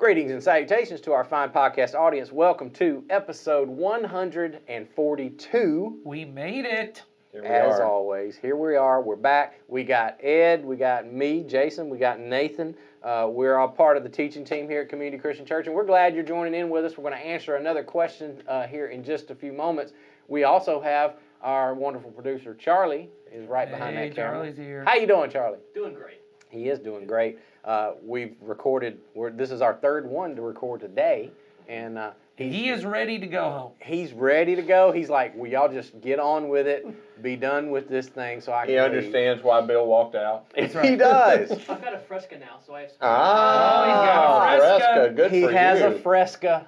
Greetings and salutations to our fine podcast audience. Welcome to episode 142. We made it. Here we As are. always, here we are. We're back. We got Ed, we got me, Jason, we got Nathan. Uh, we're all part of the teaching team here at Community Christian Church, and we're glad you're joining in with us. We're going to answer another question uh, here in just a few moments. We also have our wonderful producer Charlie is right behind hey, that camera. Charlie's here. How you doing, Charlie? Doing great. He is doing great. Uh, we've recorded. We're, this is our third one to record today, and uh, He is ready to go home. he's ready to go. He's like, "Will y'all just get on with it? Be done with this thing, so I can." He leave." understands why Bill walked out. That's He does. I've got a Fresca now, so I have. Some Ah, he's got a Fresca. Good he for has you. a Fresca.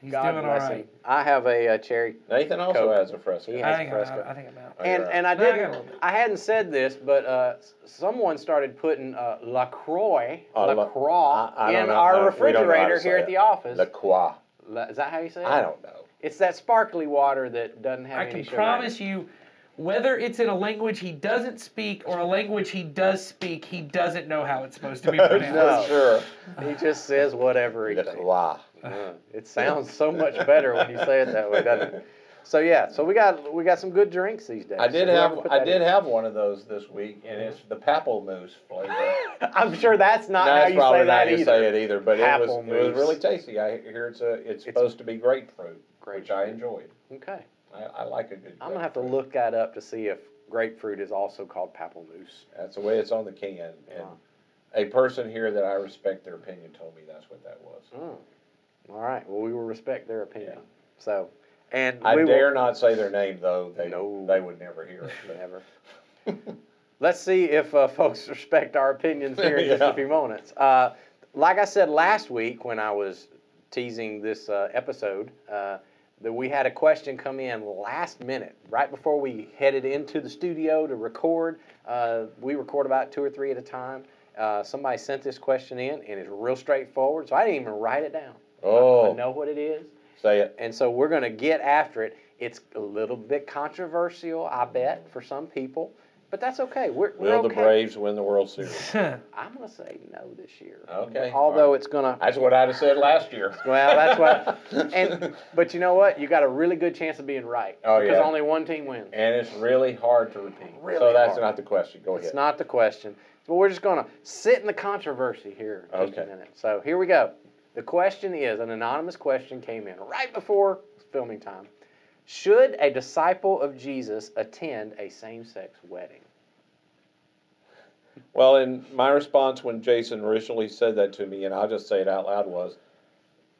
He's God doing all bless right. him. I have a, uh cherry, Nathan also Coke. has a Fresca. He I has think, Fresca. I, I think I'm out. Oh, and you're and I No, I got a didn't. little bit. I hadn't said this, but uh, s- someone started putting uh, Lacroix, Oh, La- Lacroix I- I don't in know. our I- we don't know how to refrigerator say here it. at the office. La Croix. La- is that how you say it? I don't know. It's that sparkly water that doesn't have I any can sugar. promise you, whether it's in a language he doesn't speak or a language he does speak, he doesn't know how it's supposed to be pronounced. No. sure. He just says whatever he La thinks. Croix. Uh, it sounds so much better when you say it that way, doesn't it? So yeah, so we got we got some good drinks these days. I did So have I did in- have one of those this week, and it's the pappelmoose flavor. I'm sure that's not That's how you probably say not that how you either. say it either, but it was it was really tasty. I hear it's a it's supposed to be grapefruit, which I enjoyed. Okay, I, I like a good. I'm gonna have to look that up to see if grapefruit is also called pappelmoose. That's the way it's on the can, and Wow. a person here that I respect their opinion told me that's what that was. Oh. All right. Well, we will respect their opinion. Yeah. So, and I we will- dare not say their name though. They No. they would never hear it. but- Never. Let's see if uh, folks respect our opinions here in just a few moments. Uh, like I said last week when I was teasing this uh, episode, uh, that we had a question come in last minute, right before we headed into the studio to record. Uh, we record about two or three at a time. Uh, somebody sent this question in, and it's real straightforward, so I didn't even write it down. I Oh, know what it is. say it. And so we're going to get after it. It's a little bit controversial, I bet, for some people, but that's okay. We're, we're Will the. Braves win the World Series? I'm going to say no this year. Okay. Although all right. it's going to. that's what I'd have said last year. Well, that's what. And but you know what? You got a really good chance of being right. Oh, because yeah. only one team wins. and it's really hard to repeat. Really so that's hard. not the question. Go It's ahead. It's not the question. But we're just going to sit in the controversy here in just a minute. So here we go. The question is an anonymous question came in right before filming time. Should a disciple of Jesus attend a same sex wedding? Well, and my response when Jason originally said that to me, and I'll just say it out loud, was,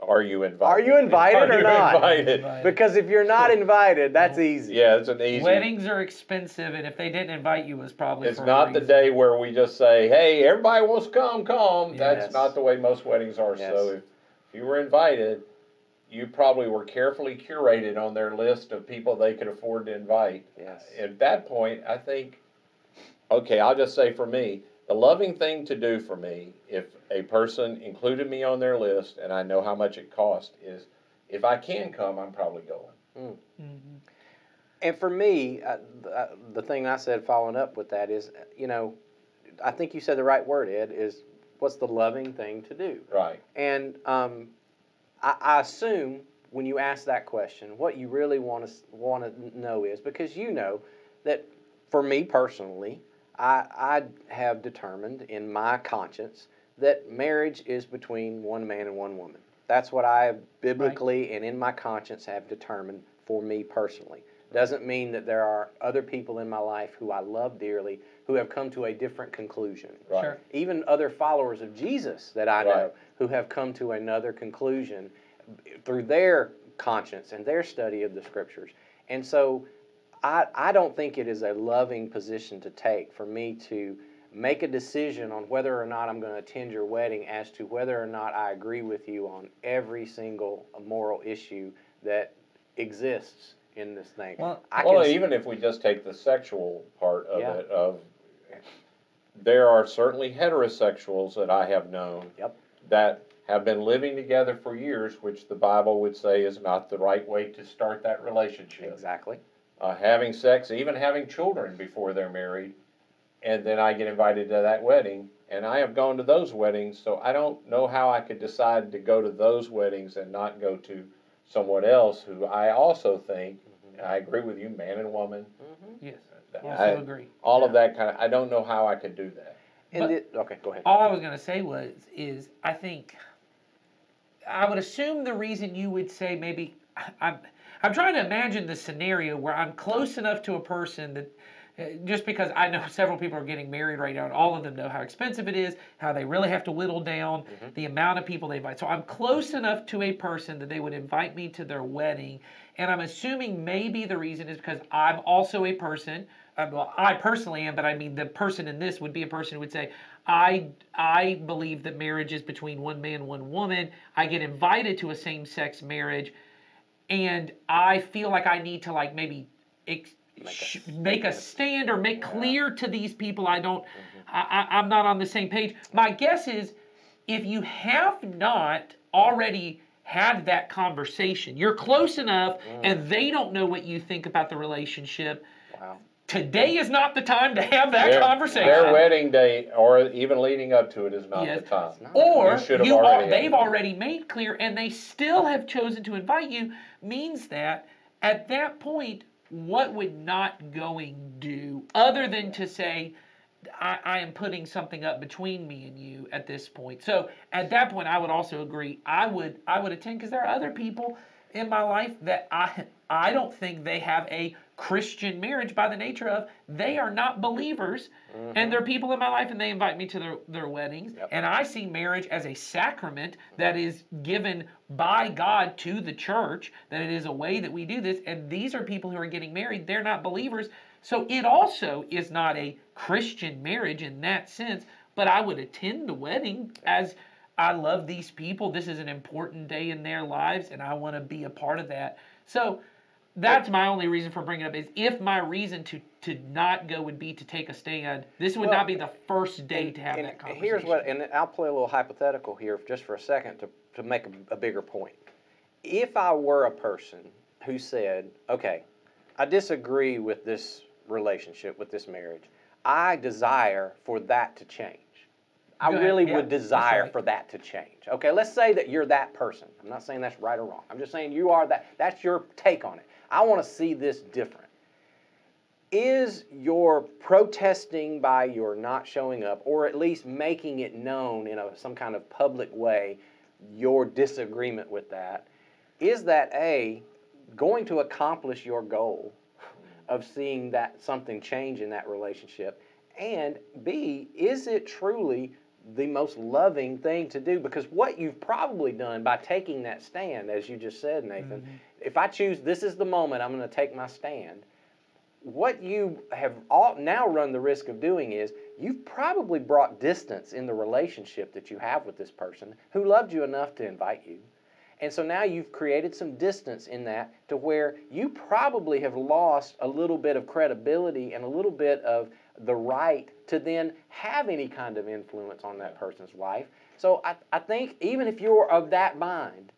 "Are you invited? Are you invited Are or you not? Invited? Invited. Because if you're not invited, that's easy. Yeah, it's an easy. Weddings are expensive, and if they didn't invite you, it was probably It's for a not the day where we just say, "Hey, everybody wants to come, come." Yes. That's not the way most weddings are. Yes. So if, if you were invited, you probably were carefully curated on their list of people they could afford to invite. Yes. At that point, I think, okay, I'll just say for me, the loving thing to do for me, if a person included me on their list and I know how much it cost, is if I can come, I'm probably going. Mhm. And for me, uh, the, uh, the thing I said following up with that is, you know, I think you said the right word, Ed, is what's the loving thing to do? Right. And um, I, I assume when you ask that question, what you really want to want to know is because you know that for me personally, I, I have determined in my conscience that marriage is between one man and one woman. That's what I biblically and in my conscience have determined for me personally. Doesn't mean that there are other people in my life who I love dearly who have come to a different conclusion Right. Sure. even other followers of Jesus that I know Right. who have come to another conclusion through their conscience and their study of the scriptures. And so I, I don't think it is a loving position to take for me to make a decision on whether or not I'm going to attend your wedding as to whether or not I agree with you on every single moral issue that exists in this thing. Well, I well, can, even if we just take the sexual part of Yeah. it, of there are certainly heterosexuals that I have known Yep. that have been living together for years, which the Bible would say is not the right way to start that relationship. exactly. Uh, having sex, even having children before they're married, and then I get invited to that wedding. And I have gone to those weddings, so I don't know how I could decide to go to those weddings and not go to someone else who I also think, and I agree with you, man and woman. Yes. I- Also agree. all of that kind of, I don't know how I could do that. And But- it, okay, go ahead. All I was gonna say was, is I think, I would assume the reason you would say maybe, I'm, I'm trying to imagine the scenario where I'm close enough to a person that, uh, just because I know several people are getting married right now, and all of them know how expensive it is, how they really have to whittle down the amount of people they invite. So I'm close enough to a person that they would invite me to their wedding, and I'm assuming maybe the reason is because I'm also a person. Uh, well, I personally am, but I mean the person in this would be a person who would say, I I believe that marriage is between one man, one woman. I get invited to a same-sex marriage, and I feel like I need to like maybe ex- Make a make a stand or make clear to these people I don't mm-hmm. I, I, I'm not on the same page. My guess is if you have not already had that conversation, you're close enough mm. and they don't know what you think about the relationship. Wow. Today is not the time to have that Their- conversation. Their wedding day, or even leading up to it, is not Yes. the time. It's not. or You should have you al- already they've already made clear and they still have chosen to invite you means that at that point what would not going do other than to say I, I am putting something up between me and you at this point so at that point i would also agree i would i would attend because there are other people in my life that i i don't think they have a christian marriage by the nature of they are not believers and mm-hmm. they're people in my life and they invite me to their, their weddings. Yep. and i see marriage as a sacrament that is given by god to the church that it is a way that we do this and these are people who are getting married. They're not believers. So it also is not a christian marriage in that sense but i would attend the wedding as i love these people. This is an important day in their lives and i want to be a part of that. So that's my only reason for bringing it up is if my reason to to not go would be to take a stand this would Well, not be the first day to have And that conversation Here's what, and I'll play a little hypothetical here just for a second to, to make a, a bigger point. If I were a person who said, okay, I disagree with this relationship, with this marriage, I desire for that to change. I ahead. really Yeah, would desire right. for that to change. Okay, let's say that you're that person. I'm not saying that's right or wrong. I'm just saying you are that. That's your take on it. I want to see this different. Is your protesting by your not showing up or at least making it known in a, some kind of public way your disagreement with that is that a going to accomplish your goal of seeing that something change in that relationship? And b is it truly the most loving thing to do? Because what you've probably done by taking that stand as you just said nathan mm-hmm. If i choose this is the moment i'm going to take my stand what you have all now run the risk of doing is you've probably brought distance in the relationship that you have with this person who loved you enough to invite you. And so now you've created some distance in that to where you probably have lost a little bit of credibility and a little bit of the right to then have any kind of influence on that person's life. So I, I think even if you're of that mind,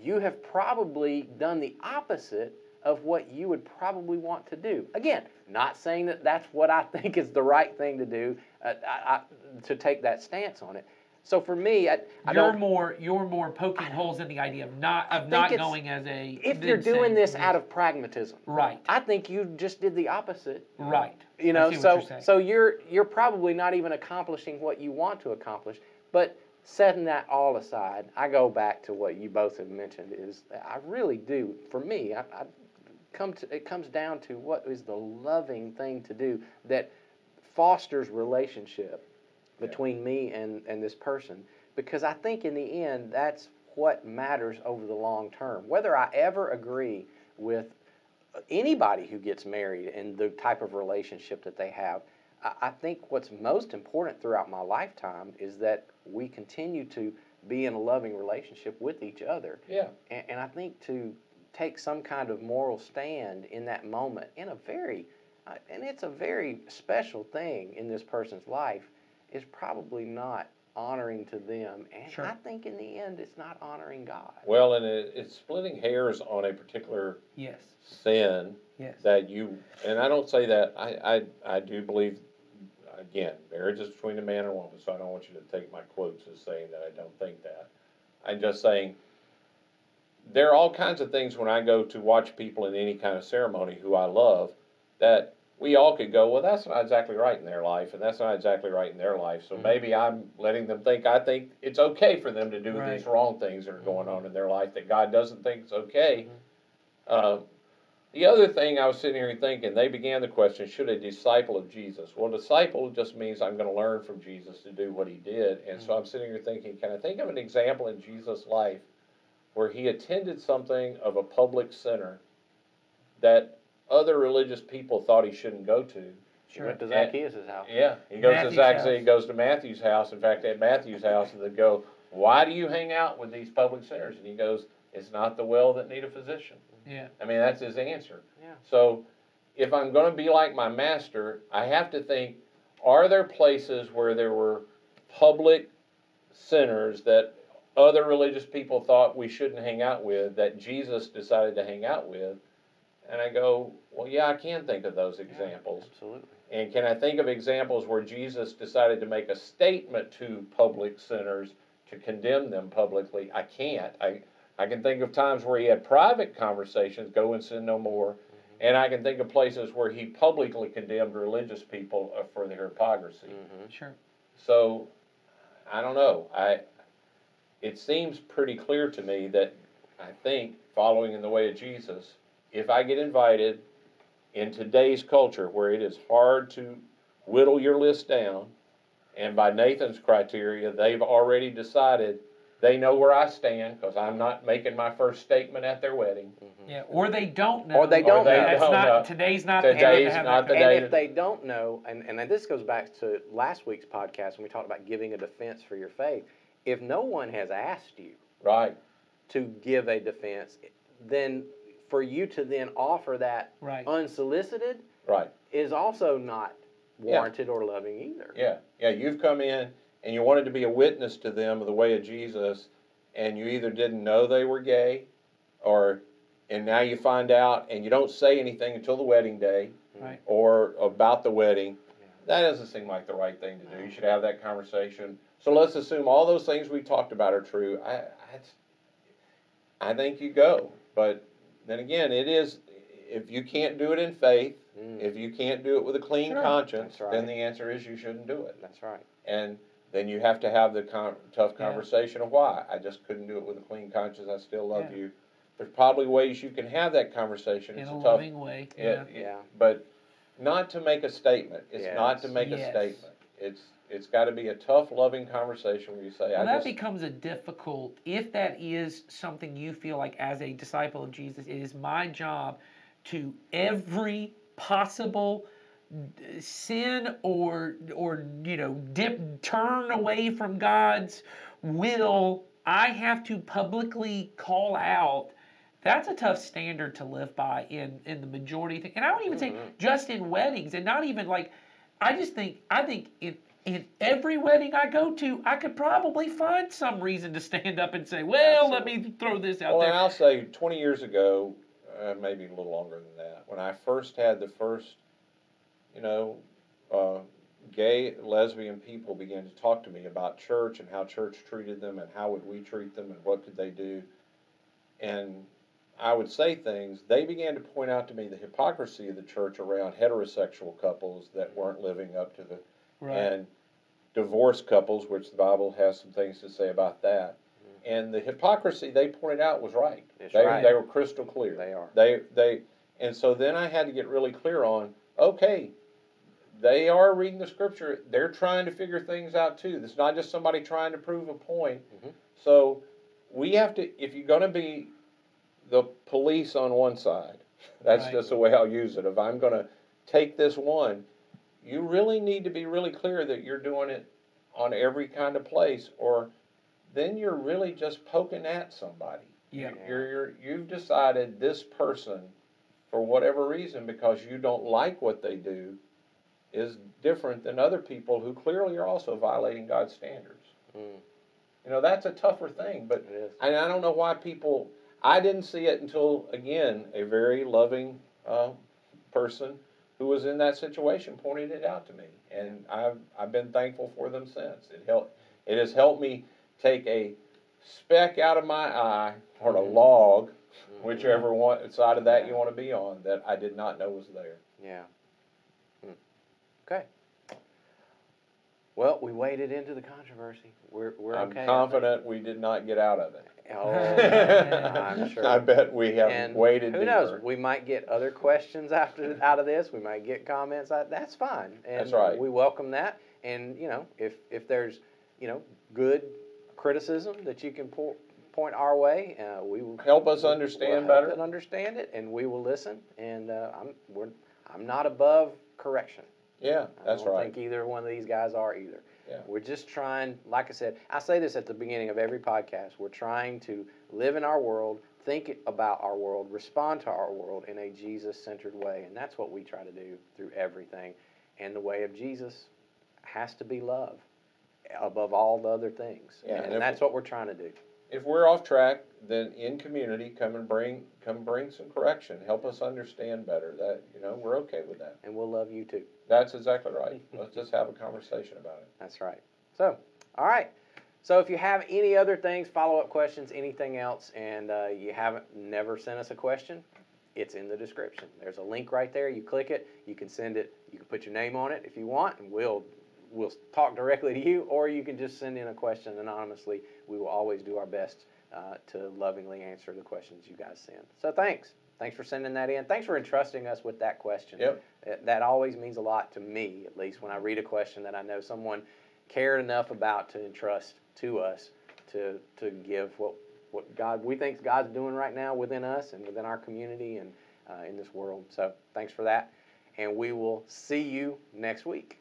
you have probably done the opposite of what you would probably want to do. Again, not saying that that's what I think is the right thing to do, uh, I, I, to take that stance on it. So for me, I, I you're don't. more you're more poking holes in the idea of not of not going as a If you're doing this out of pragmatism, right I think you just did the opposite. right You know, so you're so you're you're probably not even accomplishing what you want to accomplish. But setting that all aside, I go back to what you both have mentioned. Is I really do. For me, I, I come to it comes down to what is the loving thing to do that fosters relationship between me and and this person. Because I think in the end, that's what matters over the long term. Whether I ever agree with anybody who gets married and the type of relationship that they have. I think what's most important throughout my lifetime is that we continue to be in a loving relationship with each other. Yeah. And, and I think to take some kind of moral stand in that moment, in a very, uh, and it's a very special thing in this person's life, is probably not honoring to them. And Sure. I think in the end, it's not honoring God. Well, and it, it's splitting hairs on a particular yes sin yes that you, and I don't say that, I, I, I do believe, again, marriage is between a man and a woman, so I don't want you to take my quotes as saying that I don't think that. I'm just saying, there are all kinds of things when I go to watch people in any kind of ceremony who I love that we all could go, well, that's not exactly right in their life, and that's not exactly right in their life. So Mhm. maybe I'm letting them think I think it's okay for them to do Right. these wrong things that are going on in their life that God doesn't think it's okay. Uh, the other thing I was sitting here thinking, they began the question, should a disciple of Jesus? Well, disciple just means I'm going to learn from Jesus to do what he did. And so mm-hmm. I'm sitting here thinking, can I think of an example in Jesus' life where he attended something of a public center that other religious people thought he shouldn't go to? She went to Zacchaeus' house. Yeah, he goes Matthew's to Zacchaeus, house. he goes to Matthew's house. In fact, at Matthew's house, and they go, "Why do you hang out with these public sinners?" And he goes, "It's not the well that need a physician." Yeah. I mean, that's his answer. Yeah. So, if I'm going to be like my master, I have to think: Are there places where there were public sinners that other religious people thought we shouldn't hang out with that Jesus decided to hang out with? And I go, well, yeah, I can think of those examples. Absolutely. And can I think of examples where Jesus decided to make a statement to public sinners to condemn them publicly? I can't. I, I can think of times where he had private conversations, go and sin no more. And I can think of places where he publicly condemned religious people uh, for their hypocrisy. Mm-hmm. Sure. So, I don't know. I, it seems pretty clear to me that I think following in the way of Jesus, if I get invited in today's culture where it is hard to whittle your list down, and by Nathan's criteria, they've already decided they know where I stand because I'm not making my first statement at their wedding. Mm-hmm. Yeah. Or they don't know. Or they don't Or they know. That's don't not know. today's not the day Today's to have not that the And if they don't know, and, and this goes back to last week's podcast when we talked about giving a defense for your faith, if no one has asked you Right. to give a defense, then for you to then offer that Right. unsolicited Right. is also not Yeah. warranted or loving either. Yeah, yeah, you've come in and you wanted to be a witness to them of the way of Jesus, and you either didn't know they were gay, or, and now you find out and you don't say anything until the wedding day, Right. or about the wedding. That doesn't seem like the right thing to do. You should have that conversation. So let's assume all those things we talked about are true. I, I, I think you go, but then again, it is if you can't do it in faith, Mm, if you can't do it with a clean Sure. conscience, That's then the answer is you shouldn't do it. that's right. And then you have to have the con- tough Yeah. conversation of why. I just couldn't do it with a clean conscience. I still love Yeah. you. There's probably ways you can have that conversation. In It's a a tough, loving way. yeah, Yeah. yeah, Yeah. but not to make a statement. It's not to Yes. make a statement. It's it's got to be a tough, loving conversation where you say, Well, "I that just becomes a difficult, if that is something you feel like as a disciple of Jesus, it is my job to every possible d- sin or or you know dip turn away from God's will I have to publicly call out that's a tough standard to live by in in the majority thing and I don't even say Mhm. just in weddings and not even like I just think I think in in every wedding I go to, I could probably find some reason to stand up and say, "Well, let me throw this out Well, and there." I'll say 20 years ago, uh, maybe a little longer than that, when I first had the first, you know, uh, gay, lesbian people began to talk to me about church and how church treated them and how would we treat them and what could they do. And I would say things, they began to point out to me the hypocrisy of the church around heterosexual couples that weren't living up to the Right. and divorced couples, which the Bible has some things to say about that. And the hypocrisy they pointed out was right. It's they, right. they were crystal clear. They are. They they and so then I had to get really clear on okay, they are reading the scripture. They're trying to figure things out too. It's not just somebody trying to prove a point. Mhm. So we have to if you're going to be the police on one side, that's Right. just the way I'll use it. If I'm going to take this one, you really need to be really clear that you're doing it on every kind of place, or then you're really just poking at somebody. yeah. You're, you're you've decided this person, for whatever reason, because you don't like what they do, is different than other people who clearly are also violating God's standards. Mm, You know that's a tougher thing, but and I don't know why people. I didn't see it until again a very loving uh, person who was in that situation pointed it out to me, and I've I've been thankful for them since. It helped. It has helped me take a speck out of my eye or a Mhm. log, Mm-hmm. whichever one side of that you want to be on, that I did not know was there. Yeah. Okay. Well, we waded into the controversy. We're we're I'm okay. I think. confident we did not get out of it. Oh, I'm sure. I bet we have and waded who deeper. knows? We might get other questions after out of this. We might get comments. That's fine. And That's right. We welcome that. And you know, if if there's you know good criticism that you can po- point our way, uh, we will Help us we'll understand help better. and understand it, and we will listen. And uh, I'm we're I'm not above correction. Yeah, that's right. I don't right. think either one of these guys are either. Yeah. We're just trying, like I said, I say this at the beginning of every podcast. We're trying to live in our world, think about our world, respond to our world in a Jesus centered way. And that's what we try to do through everything. And the way of Jesus has to be love above all the other things. Yeah, and and that's what we're trying to do. If we're off track, then in community, come and bring come bring some correction. Help us understand better. That you know we're okay with that. And we'll love you too. That's exactly right. Let's just have a conversation about it. That's right. So, all right. So if you have any other things, follow up questions, anything else, and uh, you haven't never sent us a question, it's in the description. There's a link right there. You click it. You can send it. You can put your name on it if you want, and we'll we'll talk directly to you, or you can just send in a question anonymously. We will always do our best uh, to lovingly answer the questions you guys send. So thanks. Thanks for sending that in. Thanks for entrusting us with that question. Yep. Uh, That always means a lot to me, at least when I read a question that I know someone cared enough about to entrust to us to to give what what God we think God's doing right now within us and within our community and uh, in this world. So thanks for that, and we will see you next week.